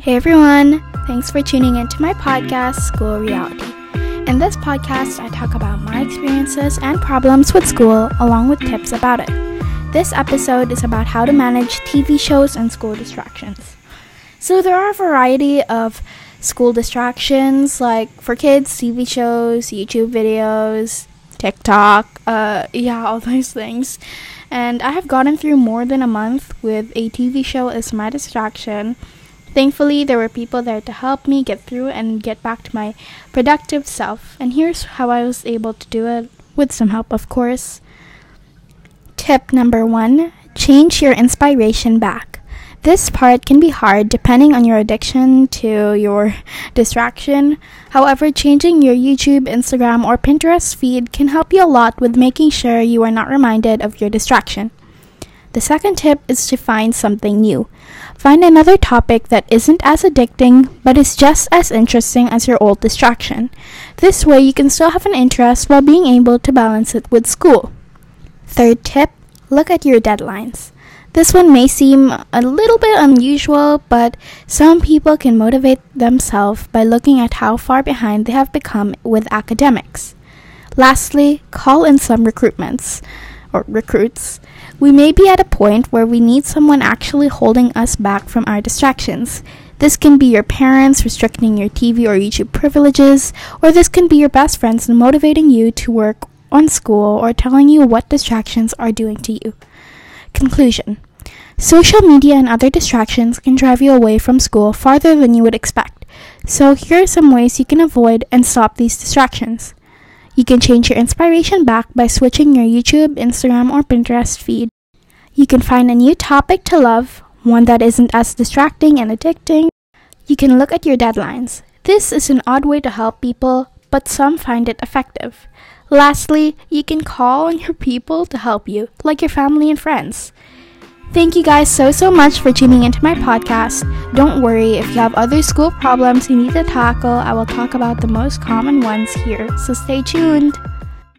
Hey everyone! Thanks for tuning into my podcast, School Reality. In this podcast, I talk about my experiences and problems with school along with tips about it. This episode is about how to manage TV shows and school distractions. So, there are a variety of school distractions, like for kids, TV shows, YouTube videos, TikTok, uh, yeah, all those things. And I have gotten through more than a month with a TV show as my distraction Thankfully, there were people there to help me get through and get back to my productive self. And here's how I was able to do it with some help, of course. Tip number one change your inspiration back. This part can be hard depending on your addiction to your distraction. However, changing your YouTube, Instagram, or Pinterest feed can help you a lot with making sure you are not reminded of your distraction. The second tip is to find something new. Find another topic that isn't as addicting but is just as interesting as your old distraction. This way, you can still have an interest while being able to balance it with school. Third tip look at your deadlines. This one may seem a little bit unusual, but some people can motivate themselves by looking at how far behind they have become with academics. Lastly, call in some recruitments or recruits, we may be at a point where we need someone actually holding us back from our distractions. This can be your parents restricting your TV or YouTube privileges, or this can be your best friends motivating you to work on school or telling you what distractions are doing to you. Conclusion Social media and other distractions can drive you away from school farther than you would expect. So, here are some ways you can avoid and stop these distractions. You can change your inspiration back by switching your YouTube, Instagram, or Pinterest feed. You can find a new topic to love, one that isn't as distracting and addicting. You can look at your deadlines. This is an odd way to help people, but some find it effective. Lastly, you can call on your people to help you, like your family and friends. Thank you guys so, so much for tuning into my podcast. Don't worry, if you have other school problems you need to tackle, I will talk about the most common ones here, so stay tuned.